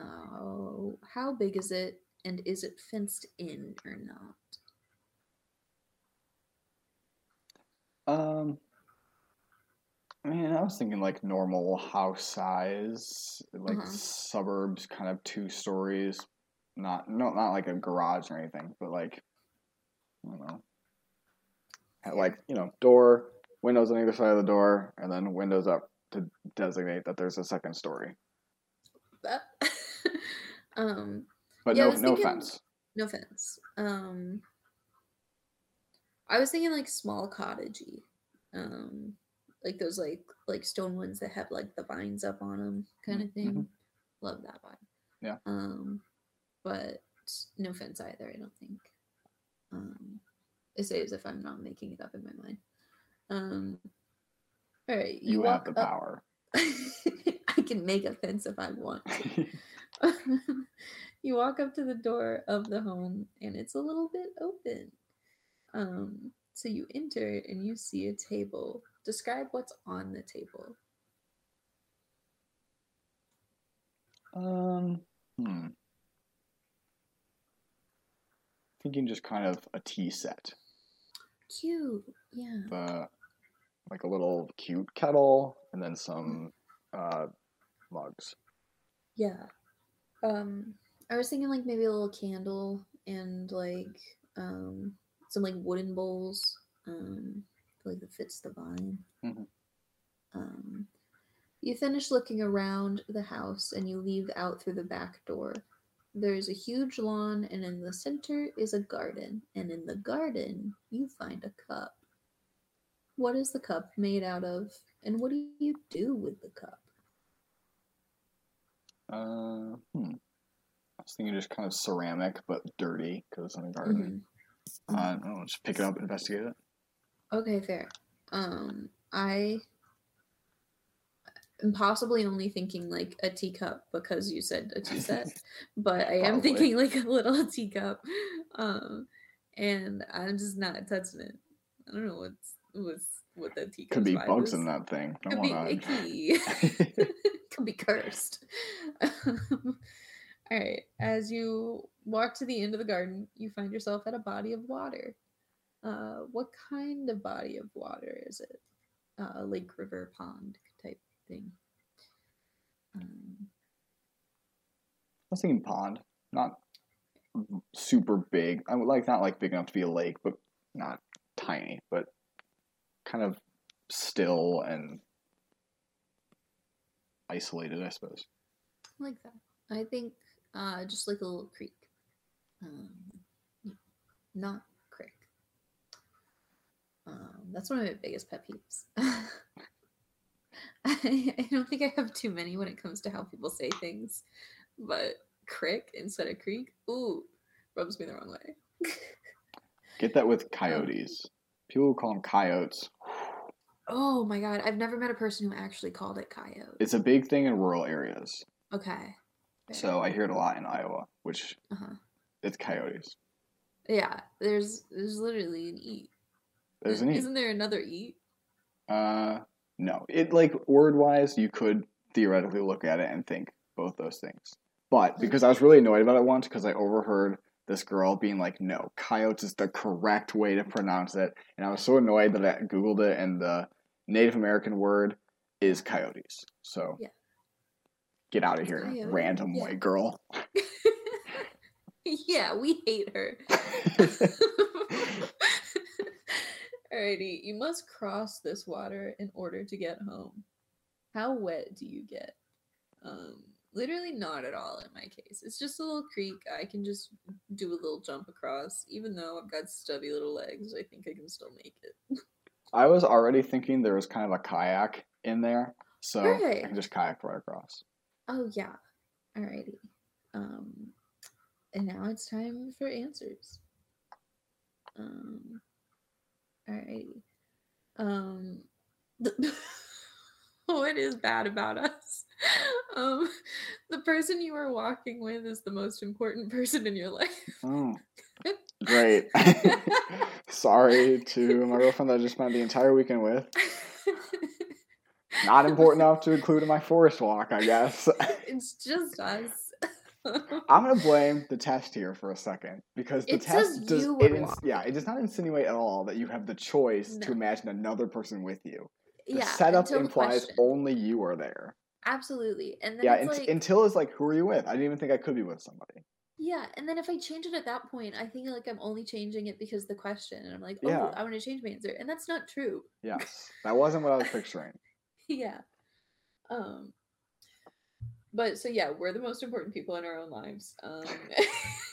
Oh, how big is it, and is it fenced in or not? Um, I mean, I was thinking like normal house size, like Uh-huh. suburbs, kind of two stories. Not no, not like a garage or anything, but like I don't know, Had, like you know, door, windows on either side of the door, and then windows up to designate that there's a second story. Um, But Yeah, no, no thinking- fence. no offense. Um, I was thinking like small cottagey, um, like those like like stone ones that have like the vines up on them, kind of thing. mhm. Love that vibe. Yeah. Um, but no fence either. I don't think. Um, I say as if I'm not making it up in my mind. Um, all right, you, You, have walk the up- power. I can make a fence if I want. you walk up to the door of the home and it's a little bit open. Um, so you enter and you see a table. Describe what's on the table. um, hmm. Thinking just kind of a tea set. Cute. Yeah. the like a little cute kettle and then some uh mugs. Yeah. Um, I was thinking like maybe a little candle and like um some like wooden bowls. Um, like that fits the vine. Mhm. Um, You finish looking around the house and you leave out through the back door. There is a huge lawn, and in the center is a garden. And in the garden, you find a cup. What is the cup made out of, and what do you do with the cup? Uh, hmm. I was thinking just kind of ceramic, but dirty because in a garden. Uh, I don't know, just pick it up, and investigate it. Okay, fair. Um, I am possibly only thinking like a teacup because you said a tea set, but I am Probably. thinking like a little teacup. Um, and I'm just not touching it. I don't know what's what's what that teacup Could be bugs in that thing. Don't Could be icky. Could be cursed. All right. As you walk to the end of the garden, you find yourself at a body of water. Uh, what kind of body of water is it? Uh, lake, river, pond type thing. Um, I was thinking pond, not super big. I would like not like big enough to be a lake, but not tiny, but kind of still and isolated, I suppose. I like that. I think uh, just like a little creek. Um, not crick. Um, that's one of my biggest pet peeves. I, I don't think I have too many when it comes to how people say things, but crick instead of creek, ooh, rubs me the wrong way. Get that with coyotes. People call them coyotes. oh my god, I've never met a person who actually called it coyote. It's a big thing in rural areas. okay. So I hear it a lot in Iowa, which uh-huh. it's coyotes. yeah, there's there's literally an e. There's an e. Isn't there another e? Uh, no. It like word wise, you could theoretically look at it and think both those things. But because I was really annoyed about it once, because I overheard this girl being like, "No, coyotes is the correct way to pronounce it," and I was so annoyed that I googled it, and the Native American word is coyotes. So Yeah. Get out of here, Coyote, random yeah. white girl. yeah, we hate her. Alrighty, you must cross this water in order to get home. How wet do you get? Um, literally not at all in my case. It's just a little creek. I can just do a little jump across. Even though I've got stubby little legs, I think I can still make it. I was already thinking there was kind of a kayak in there, so I can just kayak right across. Oh yeah. Alrighty. Um and now it's time for answers. Um alrighty. Um what is bad about us? Um the person you are walking with is the most important person in your life. Oh, great. Sorry to my girlfriend that I just spent the entire weekend with. Not important enough to include in my forest walk, I guess. it's just us. I'm gonna blame the test here for a second because the It test does you it ins- yeah it does not insinuate at all that you have the choice to imagine another person with you. The yeah, setup implies question. only you are there. Absolutely. And then Yeah, it's like until it's like who are you with? I didn't even think I could be with somebody. Yeah, and then if I change it at that point, I think like I'm only changing it because the question, and I'm like, oh, Yeah. I want to change my answer, and that's not true. Yes, that wasn't what I was picturing. yeah. Um. But so yeah, we're the most important people in our own lives. Um.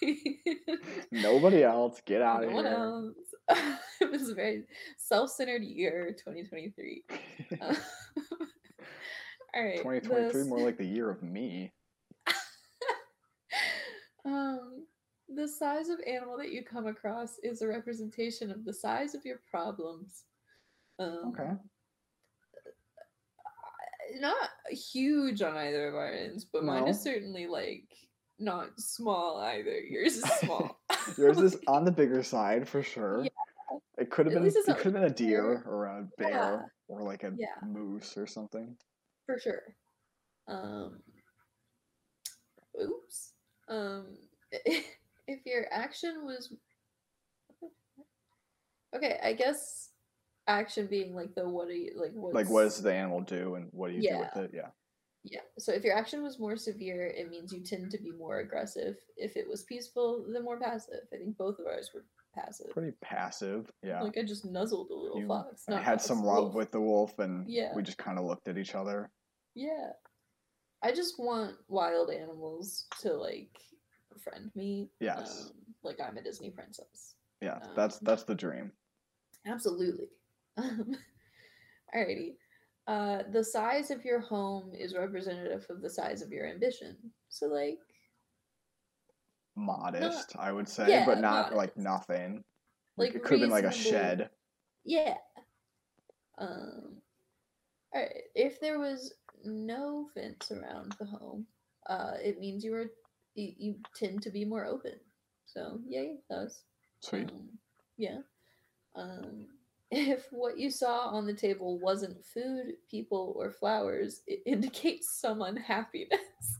Nobody else, get out of no one here. else. it was a very self-centered year, 2023. Uh, all right. 2023 this- more like the year of me. um, the size of animal that you come across is a representation of the size of your problems. Um, Okay. Not huge on either of our ends, but mine is certainly like not small either. Yours is small. Yours is on the bigger side for sure. It could have been it could have been a deer or a bear Yeah. or like a Yeah. moose or something. for sure. Um, oops. Um, if your action was okay, I guess action being like the what do you like what Like what does the animal do and what do you do with it? Yeah. yeah. So if your action was more severe, it means you tend to be more aggressive. If it was peaceful, then more passive. I think both of ours were passive. Pretty passive. Yeah. Like I just nuzzled a little You- fox. I had fox, some wolf. love with the wolf and Yeah. we just kind of looked at each other. Yeah. I just want wild animals to like friend me. Yes. Um, like I'm a Disney princess. Yeah, Um, that's that's the dream. Absolutely. Um, alrighty. Uh, the size of your home is representative of the size of your ambition. So, like, Modest, I would say, yeah, but not like nothing. like it could have been like a shed. Yeah. Um. All right. If there was no fence around the home, uh, it means you were you, you tend to be more open. So yay, those. Sweet. Um, yeah. Um, if what you saw on the table wasn't food, people, or flowers, it indicates some unhappiness.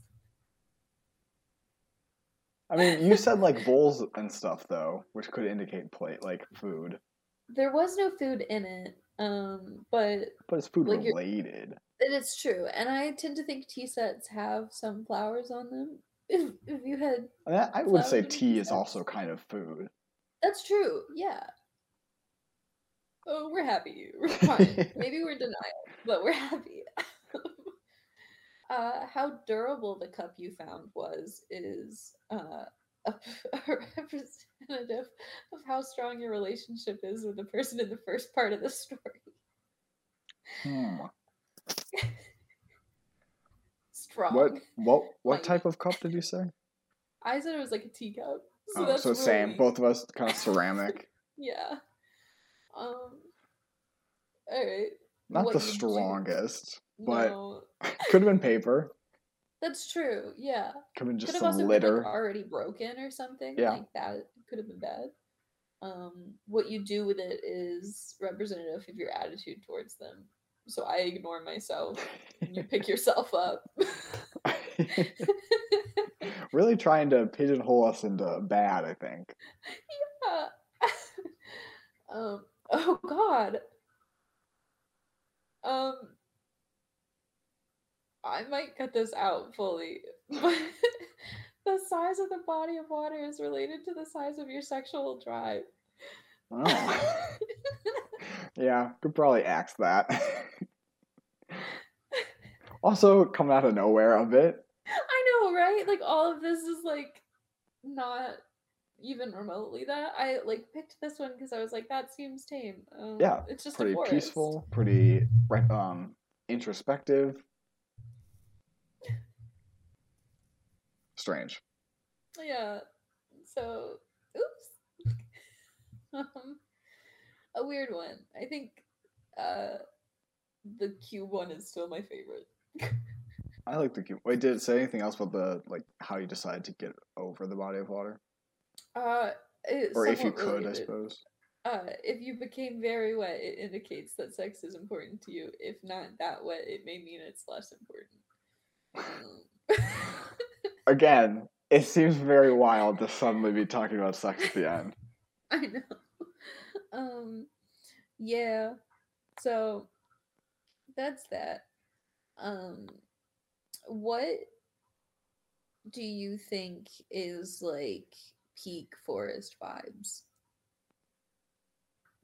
I mean, you said like bowls and stuff though, which could indicate plate like food, there was no food in it, um, but but it's food Like related. it is true. And I tend to think tea sets have some flowers on them. If, if you had I, mean, I would say tea is also kind of food. That's true. Yeah. Oh, we're happy. We're fine. Maybe we're denial, but we're happy. uh, how durable the cup you found was is uh, a, a representative of how strong your relationship is with the person in the first part of the story. Hmm. Strong. What what what Mighty. type of cup did you say? I said it was like a teacup. So oh, that's so same. Both of us kind of ceramic. Yeah. Um. All right. Not What the you strongest. but- No, Could have been paper. that's true. Yeah. Could have been just could have some also litter. been like already broken or something. Yeah. Like that could have been bad. Um, what you do with it is representative of your attitude towards them. So I ignore myself. and You pick yourself up. really trying to pigeonhole us into bad, I think. Yeah. um. Oh God. Um. I might cut this out fully, but the size of the body of water is related to the size of your sexual drive. Oh. yeah, could probably axe that. also, coming out of nowhere a bit. I know, right? Like all of this is like not even remotely that. I like picked this one because I was like, that seems tame. Um, Yeah, it's just a Pretty forest. peaceful, pretty um introspective. Strange. Yeah. So, oops. um, a weird one. I think uh the cube one is still my favorite. I like the cube. Wait, did it say anything else about the like how you decide to get over the body of water, Uh, it's or if you could, I suppose. Uh, if you became very wet, it indicates that sex is important to you. If not that wet, it may mean it's less important. Um, Again, it seems very wild to suddenly be talking about sex at the end. I know. Um, yeah. So that's that. Um, what do you think is like peak forest vibes?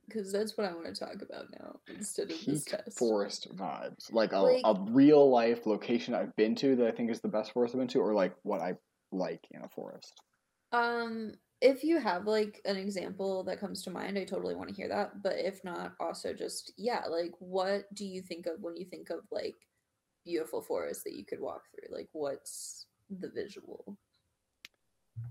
Because that's what I want to talk about now instead of this Peak test. forest vibes, like a, Like- a real life location I've been to that I think is the best forest I've been to, or like what I like in a forest. Um, if you have like an example that comes to mind, I totally want to hear that. But if not, also just yeah, like what do you think of when you think of like beautiful forest that you could walk through? Like what's the visual?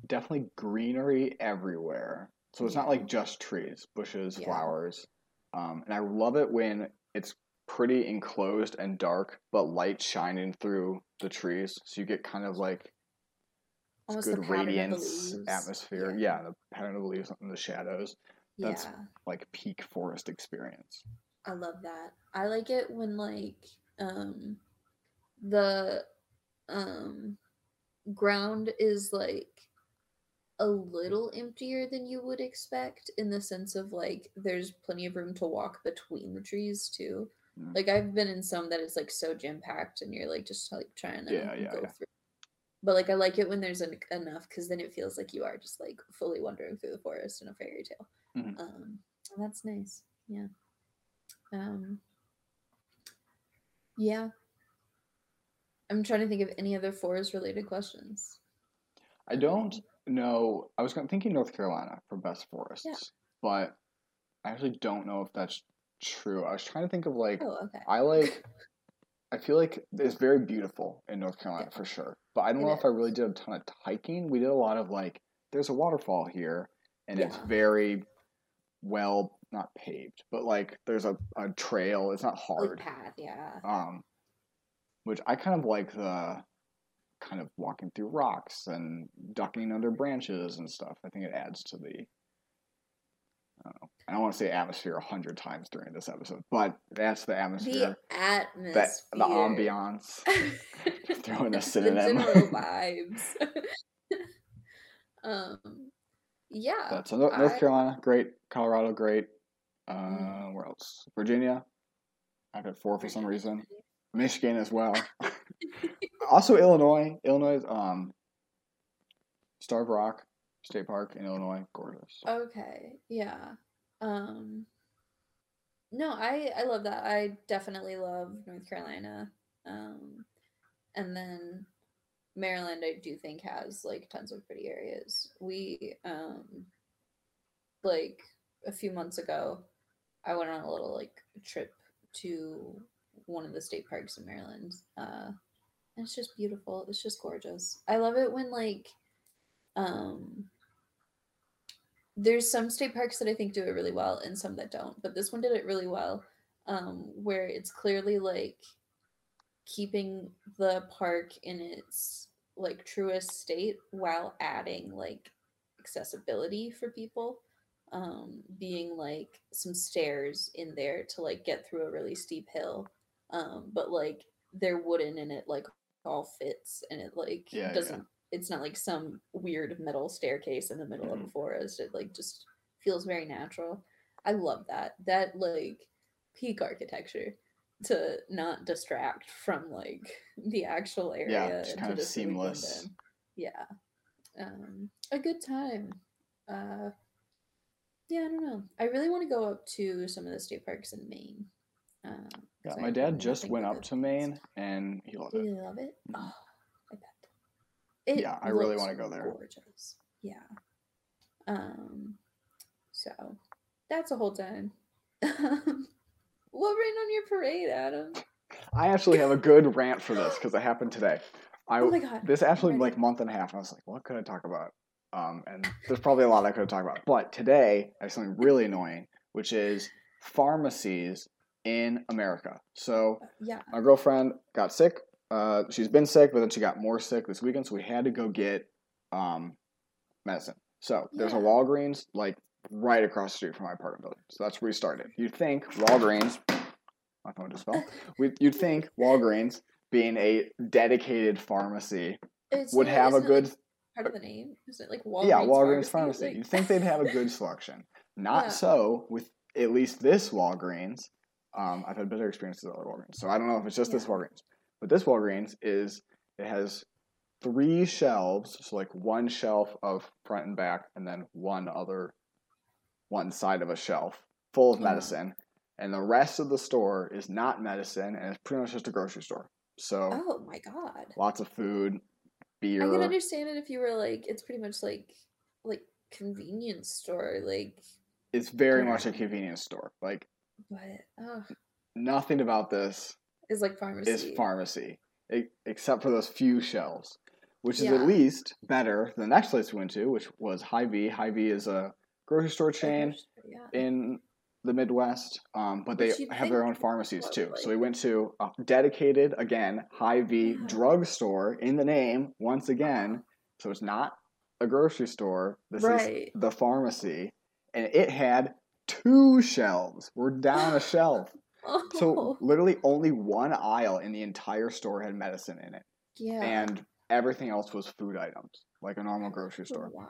Definitely greenery everywhere. So it's not like just trees, bushes, Yeah. flowers. Um, and I love it when it's pretty enclosed and dark, but light shining through the trees. So you get kind of like Almost good the radiance atmosphere. Yeah. Yeah. the pattern of the leaves in the shadows. That's- yeah, Like peak forest experience. I love that. I like it when like um the um ground is like a little emptier than you would expect in the sense of like there's plenty of room to walk between the trees too. Mm. Like I've been in some that is like so jam packed and you're like just like trying to Yeah, yeah, go yeah. through. But like I like it when there's en- enough because then it feels like you are just like fully wandering through the forest in a fairy tale. Mhm. Um, and that's nice. Yeah. Um. Yeah. I'm trying to think of any other forest related questions. I don't know. I was thinking North Carolina for best forests, but I actually don't know if that's true. I was trying to think of like Oh, okay. I like. I feel like it's very beautiful in North Carolina Yeah. for sure, but I don't It know if I really did a ton of hiking. We did a lot of like, there's a waterfall here, and it's very well not paved, but like there's a, a trail. It's not Like hard. path, yeah. um, which I kind of like the kind of walking through rocks and ducking under branches and stuff. I think it adds to the. I don't know. I don't want to say atmosphere a hundred times during this episode, but that's the atmosphere. The atmosphere, that the ambiance. throwing a synonym. the general vibes. um, yeah. That's North North I- Carolina, great. Colorado, great. Uh, Mm. where else? Virginia. I've had four for some reason. Michigan as well. also Illinois. Illinois, um, Starved Rock State Park in Illinois, gorgeous. Okay, yeah. Um No, I I love that. I definitely love North Carolina. Um and then Maryland I do think has like tons of pretty areas. We um like a few months ago I went on a little like trip to one of the state parks in Maryland. Uh and it's just beautiful. It's just gorgeous. I love it when like um there's some state parks that I think do it really well and some that don't, but this one did it really well. Um, where it's clearly like keeping the park in its like truest state while adding like accessibility for people. Um, being like some stairs in there to like get through a really steep hill. Um, but like they're wooden and it like all fits and it like Yeah, yeah. doesn't it's not like some weird metal staircase in the middle of Mhm. a forest. It like just feels very natural. I love that. That like peak architecture to not distract from like the actual area. Yeah, just kind to of blend seamless. Yeah. Um a good time. Uh yeah, I don't know. I really want to go up to some of the state parks in Maine. Um, Yeah, I my dad just went up to. Maine and he loved Do it. you love it? Mhm. Oh, I bet. It Yeah, I really wanna go there. Gorgeous. Yeah. Um. So that's a whole time. what ran on your parade, Adam? I actually have a good rant for this because it happened today. I Oh my god. this actually ready. like month and a half. I was like, what could I talk about? Um, and there's probably a lot I could talked about. But today I have something really annoying, which is pharmacies in America. So Yeah. my girlfriend got sick. Uh, she's been sick, but then she got more sick this weekend, so we had to go get um, medicine. So there's a Walgreens like right across the street from my apartment building. So that's where we started. You'd think Walgreens, my phone just fell. We, you'd think Walgreens, being a dedicated pharmacy, It's would have a it, like, good part of the name. Is it like Walgreens? yeah Walgreens pharmacy. Like- You'd think they'd have a good selection. Not Yeah. so with at least this Walgreens. Um, I've had better experiences at other Walgreens, so I don't know if it's just this Walgreens. But this Walgreens is it has three shelves, so like one shelf of front and back, and then one other one side of a shelf full of Yeah. medicine, and the rest of the store is not medicine, and it's pretty much just a grocery store. So oh my god. lots of food, beer. I can understand it if you were like, it's pretty much like like convenience store, like, It's very much a convenience store. Like but oh, nothing about this is like pharmacy. is pharmacy, except for those few shelves, which is Yeah. at least better than the next place we went to, which was Hy-Vee. Hy-Vee is a grocery store Like, chain Yeah. in the Midwest, um, but they Which have their own pharmacies too. So we went to a dedicated, again, Hy-Vee Yeah. drugstore in the name once again. So it's not a grocery store. This Right. is the pharmacy, and it had two shelves. We're down a shelf. Oh, So literally only one aisle in the entire store had medicine in it, yeah. and everything else was food items, like a normal grocery store. Why?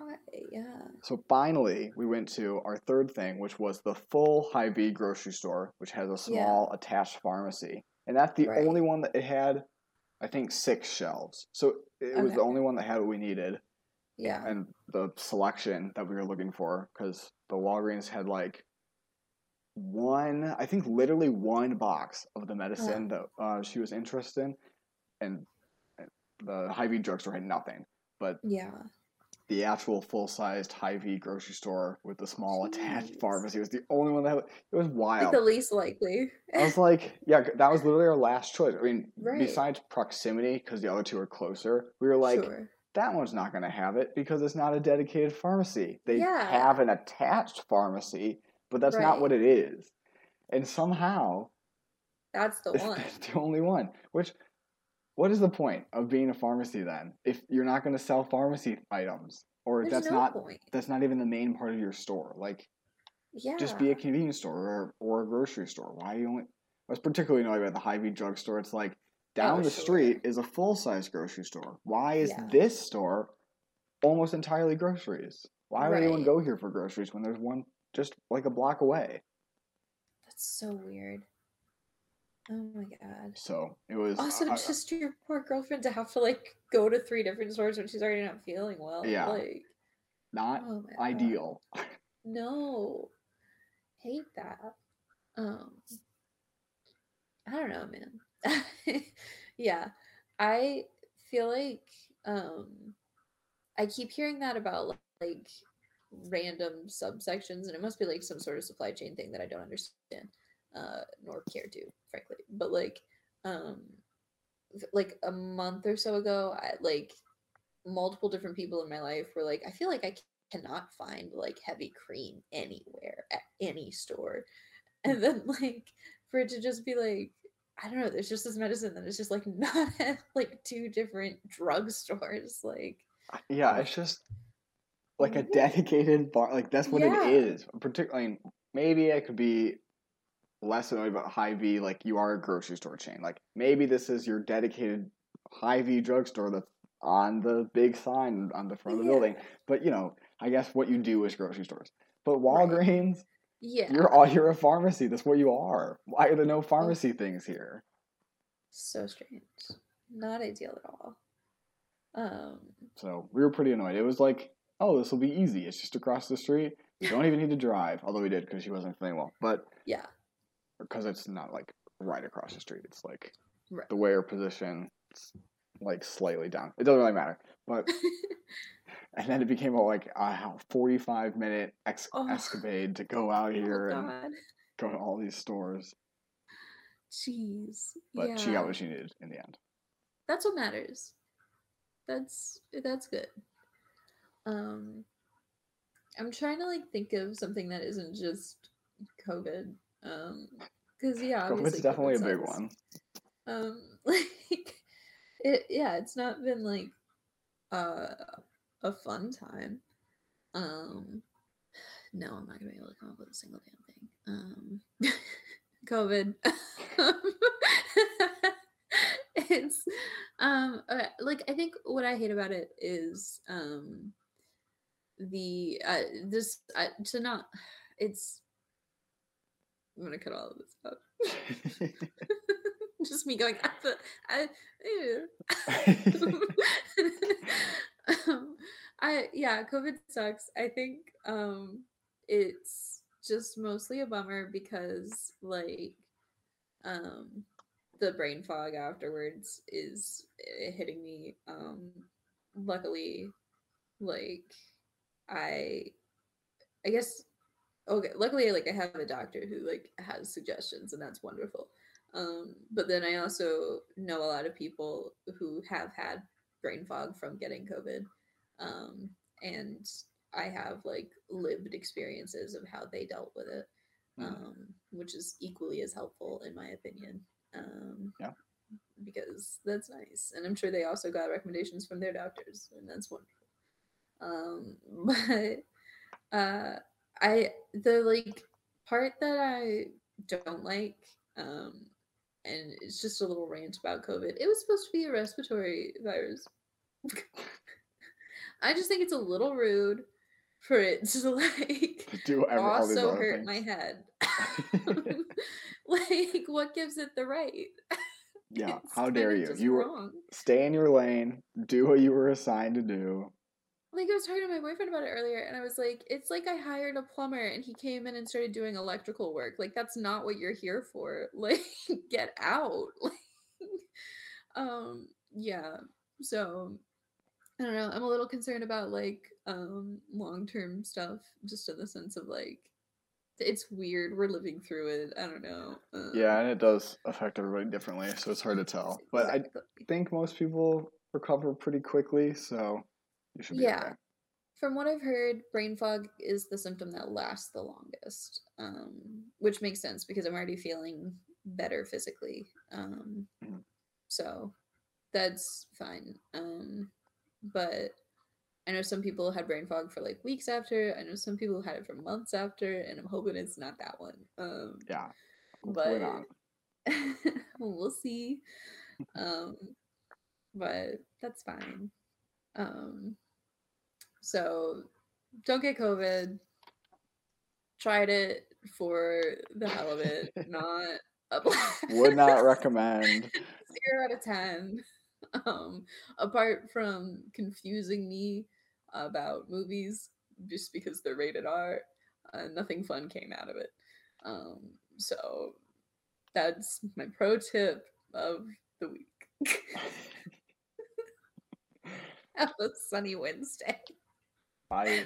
Yeah. So finally, we went to our third thing, which was the full Hy-Vee grocery store, which has a Yeah. small attached pharmacy, and that's the Right. only one that it had. I think six shelves, so it was the only one that had what we needed Yeah. and the selection that we were looking for. Because the Walgreens had like one, I think, literally one box of the medicine that uh, she was interested in, and the Hy-Vee drugstore had nothing, but Yeah. the actual full-sized Hy-Vee grocery store with the small attached pharmacy was the only one that had, it was wild. Like the least likely. I was like, yeah, that was literally our last choice. I mean, Right. besides proximity, because the other two are closer, we were like, sure. That one's not going to have it because it's not a dedicated pharmacy. They Yeah. have an attached pharmacy, but that's not what it is. And somehow, That's the one. it's the only one. Which, what is the point of being a pharmacy then if you're not going to sell pharmacy items or There's that's no not point. that's not even the main part of your store? Like, Yeah. just be a convenience store or, or a grocery store. Why you only? I was particularly annoyed about the Hy-Vee drugstore. It's like down Oh, the sure. street is a full size grocery store. Why is Yeah. this store almost entirely groceries? Why would anyone go here for groceries when there's one just like a block away? That's so weird. Oh my god. So it was. Also, I- I- just your poor girlfriend to have to like go to three different stores when she's already not feeling well. Yeah. Like, not oh God. ideal. No. Hate that. Um I don't know, man. yeah. I feel like um I keep hearing that about like, random subsections and it must be like some sort of supply chain thing that I don't understand uh nor care to, frankly. But like um like a month or so ago, I like multiple different people in my life were like, I feel like I cannot find like heavy cream anywhere at any store. And then like for it to just be like, I don't know, there's just this medicine that is just like not at like two different drugstores. Like yeah, it's just like a dedicated bar. Like that's what Yeah. it is. Particularly, maybe I could be less annoyed about Hy-Vee. Like you are a grocery store chain. Like maybe this is your dedicated Hy-Vee drugstore that's on the big sign on the front of the building. But you know, I guess what you do is grocery stores. But. Walgreens, Yeah. you're all you're a pharmacy. That's what you are. Why are there no pharmacy things here? so strange. Not ideal at all. Um So we were pretty annoyed. It was like, oh, this will be easy. It's just across the street. You don't even need to drive. Although we did because she wasn't feeling well. But yeah. because it's not like right across the street. It's like Right. the way her position, it's like slightly down. It doesn't really matter. But and then it became a, like a forty-five minute ex- Oh. escapade to go out here oh and go to all these stores. Jeez. But yeah. she got what she needed in the end. that's what matters that's that's good um i'm trying to like think of something that isn't just covid um because yeah COVID's definitely COVID a big one. um like it yeah it's not been like uh a fun time. Um no i'm not gonna be able to come up with a single damn thing. Um covid. It's um like i think what i hate about it is um the uh this uh, to not it's i'm gonna cut all of this out just me going I, I, um, I yeah, COVID sucks. I think um it's just mostly a bummer because like um the brain fog afterwards is eh, hitting me. Um luckily like I I guess okay, luckily like I have a doctor who like has suggestions and that's wonderful. Um, but then I also know a lot of people who have had brain fog from getting COVID. Um, and I have like lived experiences of how they dealt with it, Mhm. um, which is equally as helpful in my opinion. Um, Yeah. Because that's nice. And I'm sure they also got recommendations from their doctors, and that's wonderful. Um, but uh, I, the like part that I don't like, um, and it's just a little rant about COVID. It was supposed to be a respiratory virus. I just think it's a little rude for it to like Do every, also hurt things. my head. like, what gives it the right? Yeah, It's how dare you? You were stay in your lane, do what you were assigned to do. Like I was talking to my boyfriend about it earlier, and I was like, "It's like I hired a plumber, and he came in and started doing electrical work. Like that's not what you're here for. Like, get out." Like, um, yeah. so I don't know. I'm a little concerned about like um long term stuff, just in the sense of like it's weird. We're living through it. I don't know. Um, Yeah, and it does affect everybody differently, so it's hard to tell. But I think most people recover pretty quickly, so you should be Yeah. okay. From what I've heard, brain fog is the symptom that lasts the longest, um, which makes sense because I'm already feeling better physically. Um, Mhm. so that's fine. Um, but I know some people had brain fog for like weeks after. I know some people had it for months after, and I'm hoping it's not that one. Um, Yeah. But we'll see. Um, but that's fine. Um, so don't get COVID. Tried it for the hell of it. Not a Would not recommend. zero out of ten. Um, apart from confusing me about movies just because they're rated R, uh, nothing fun came out of it. Um, so that's my pro tip of the week. Have a sunny Wednesday. 말 이.